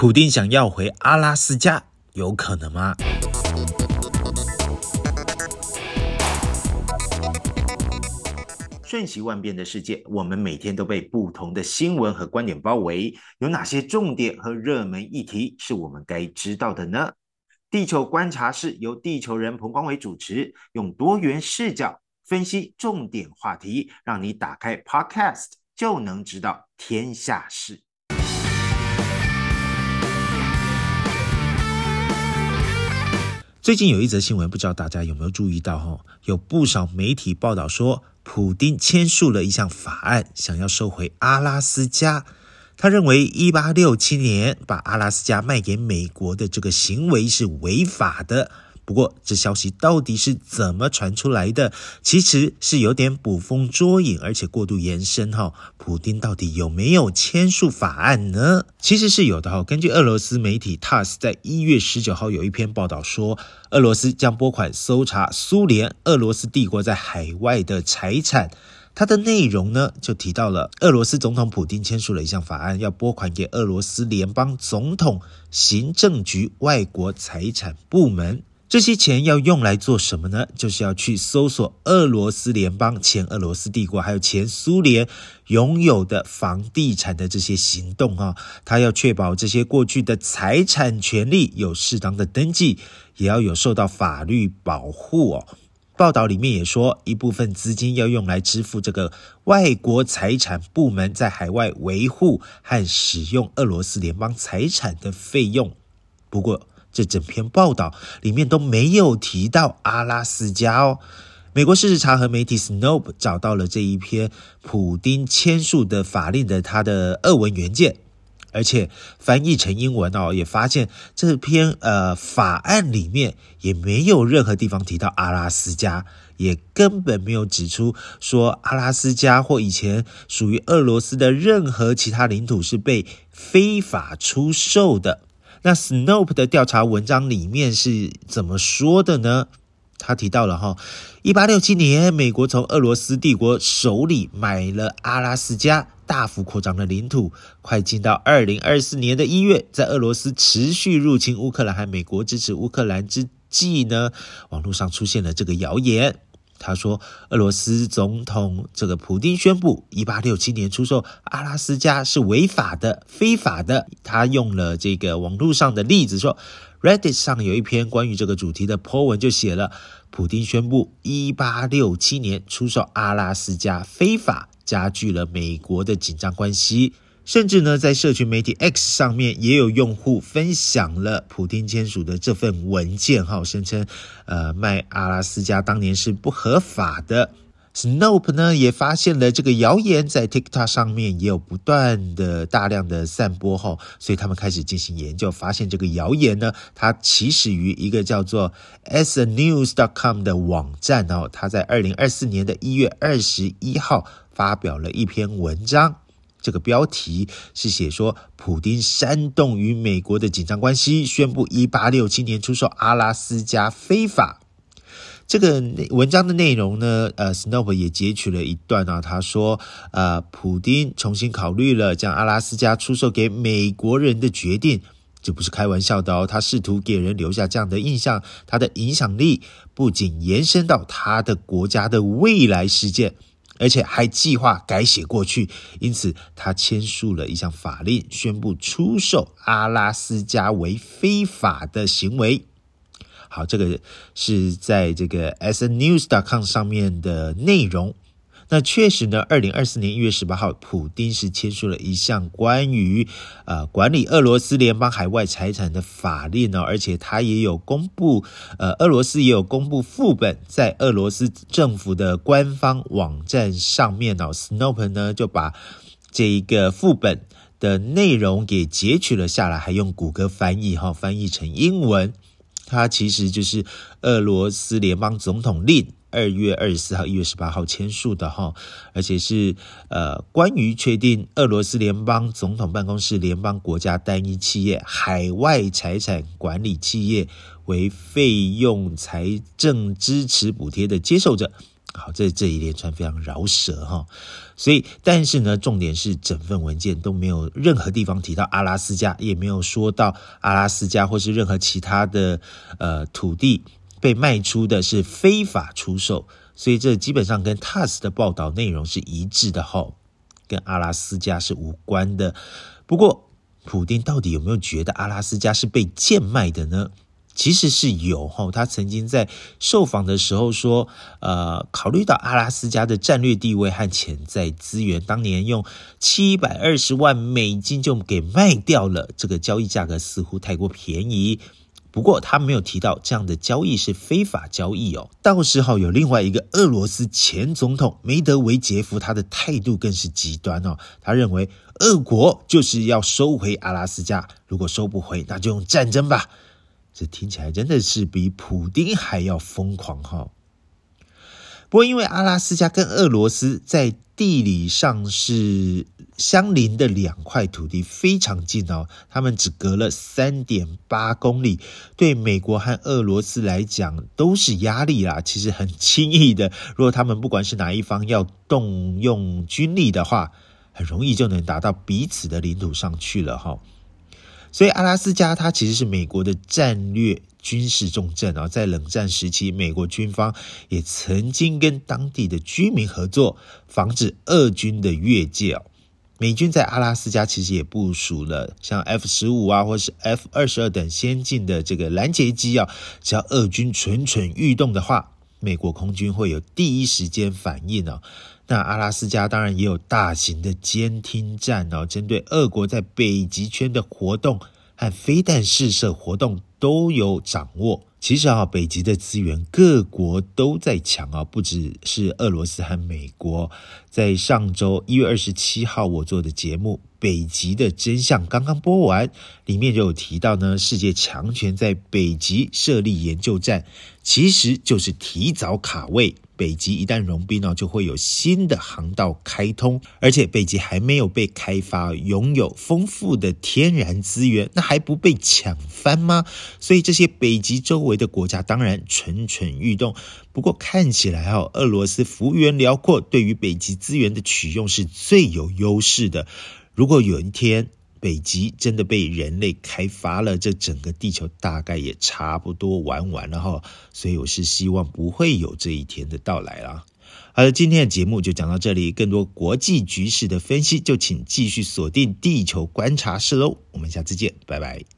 普丁想要回阿拉斯加，有可能吗？瞬息万变的世界，我们每天都被不同的新闻和观点包围。有哪些重点和热门议题是我们该知道的呢？地球观察室由地球人彭光伟主持，用多元视角分析重点话题，让你打开 Podcast 就能知道天下事。最近有一则新闻，不知道大家有没有注意到？哈，有不少媒体报道说，普丁签署了一项法案，想要收回阿拉斯加。他认为，一八六七年把阿拉斯加卖给美国的这个行为是违法的。不过，这消息到底是怎么传出来的？其实是有点捕风捉影，而且过度延伸。哈，普丁到底有没有签署法案呢？其实是有的。哈，根据俄罗斯媒体 TASS 在一月十九号有一篇报道说，俄罗斯将拨款搜查苏联、俄罗斯帝国在海外的财产。它的内容呢，就提到了俄罗斯总统普丁签署了一项法案，要拨款给俄罗斯联邦总统行政局外国财产部门。这些钱要用来做什么呢？就是要去搜索俄罗斯联邦、前俄罗斯帝国还有前苏联拥有的房地产的这些行动啊。他要确保这些过去的财产权利有适当的登记，也要有受到法律保护哦。报道里面也说，一部分资金要用来支付这个外国财产部门在海外维护和使用俄罗斯联邦财产的费用。不过，这整篇报道里面都没有提到阿拉斯加哦。美国事实查核媒体 Snopes 找到了这一篇普丁签署的法令的它的俄文原件，而且翻译成英文哦，也发现这篇呃法案里面也没有任何地方提到阿拉斯加，也根本没有指出说阿拉斯加或以前属于俄罗斯的任何其他领土是被非法出售的。那 Snope 的调查文章里面是怎么说的呢？他提到了哈，一八六七年，美国从俄罗斯帝国手里买了阿拉斯加，大幅扩张了领土。快进到二零二四年的一月，在俄罗斯持续入侵乌克兰和美国支持乌克兰之际呢，网络上出现了这个谣言。他说，俄罗斯总统这个普丁宣布，一八六七年出售阿拉斯加是违法的、非法的。他用了这个网络上的例子说，Reddit 上有一篇关于这个主题的 po 文，就写了，普丁宣布一八六七年出售阿拉斯加非法，加剧了美国的紧张关系。甚至呢，在社群媒体 X 上面也有用户分享了普丁签署的这份文件，哈，声称，呃，卖阿拉斯加当年是不合法的。Snope 呢也发现了这个谣言，在 TikTok 上面也有不断的大量的散播，后，所以他们开始进行研究，发现这个谣言呢，它起始于一个叫做 asanews.com 的网站，哦，它在二零二四年的一月二十一号发表了一篇文章。这个标题是写说，普丁煽动与美国的紧张关系，宣布一八六七年出售阿拉斯加非法。这个文章的内容呢，呃，Snope 也截取了一段啊，他说，呃，普丁重新考虑了将阿拉斯加出售给美国人的决定，这不是开玩笑的哦，他试图给人留下这样的印象，他的影响力不仅延伸到他的国家的未来事件。而且还计划改写过去，因此他签署了一项法令，宣布出售阿拉斯加为非法的行为。好，这个是在这个 SNews.com 上面的内容。那确实呢，二零二四年一月十八号，普丁是签署了一项关于呃管理俄罗斯联邦海外财产的法令哦，而且他也有公布，呃，俄罗斯也有公布副本在俄罗斯政府的官方网站上面哦。Snopes 呢就把这一个副本的内容给截取了下来，还用谷歌翻译哈翻译成英文，它其实就是俄罗斯联邦总统令。二月二十四号、一月十八号签署的哈，而且是呃，关于确定俄罗斯联邦总统办公室联邦国家单一企业海外财产管理企业为费用财政支持补贴的接受者，好，这这一连串非常饶舌哈，所以但是呢，重点是整份文件都没有任何地方提到阿拉斯加，也没有说到阿拉斯加或是任何其他的呃土地。被卖出的是非法出售，所以这基本上跟 TASS 的报道内容是一致的哈，跟阿拉斯加是无关的。不过，普丁到底有没有觉得阿拉斯加是被贱卖的呢？其实是有哈，他曾经在受访的时候说，呃，考虑到阿拉斯加的战略地位和潜在资源，当年用七百二十万美金就给卖掉了，这个交易价格似乎太过便宜。不过他没有提到这样的交易是非法交易哦。倒是哈，有另外一个俄罗斯前总统梅德韦杰夫，他的态度更是极端哦。他认为俄国就是要收回阿拉斯加，如果收不回，那就用战争吧。这听起来真的是比普丁还要疯狂哈！不过，因为阿拉斯加跟俄罗斯在地理上是相邻的两块土地，非常近哦，他们只隔了三点八公里，对美国和俄罗斯来讲都是压力啦。其实很轻易的，如果他们不管是哪一方要动用军力的话，很容易就能达到彼此的领土上去了哈。所以阿拉斯加它其实是美国的战略军事重镇啊，在冷战时期，美国军方也曾经跟当地的居民合作，防止俄军的越界哦。美军在阿拉斯加其实也部署了像 F 十五啊，或是 F 二十二等先进的这个拦截机啊，只要俄军蠢蠢欲动的话，美国空军会有第一时间反应哦。那阿拉斯加当然也有大型的监听站哦，针对俄国在北极圈的活动和飞弹试射活动都有掌握。其实啊，北极的资源各国都在抢啊，不只是俄罗斯和美国。在上周一月二十七号，我做的节目《北极的真相》刚刚播完，里面就有提到呢，世界强权在北极设立研究站，其实就是提早卡位。北极一旦融冰呢，就会有新的航道开通，而且北极还没有被开发，拥有丰富的天然资源，那还不被抢翻吗？所以这些北极周围的国家当然蠢蠢欲动。不过看起来哈，俄罗斯幅员辽阔，对于北极资源的取用是最有优势的。如果有一天，北极真的被人类开发了，这整个地球大概也差不多玩完了哈，所以我是希望不会有这一天的到来啦。好了，今天的节目就讲到这里，更多国际局势的分析，就请继续锁定地球观察室喽。我们下次见，拜拜。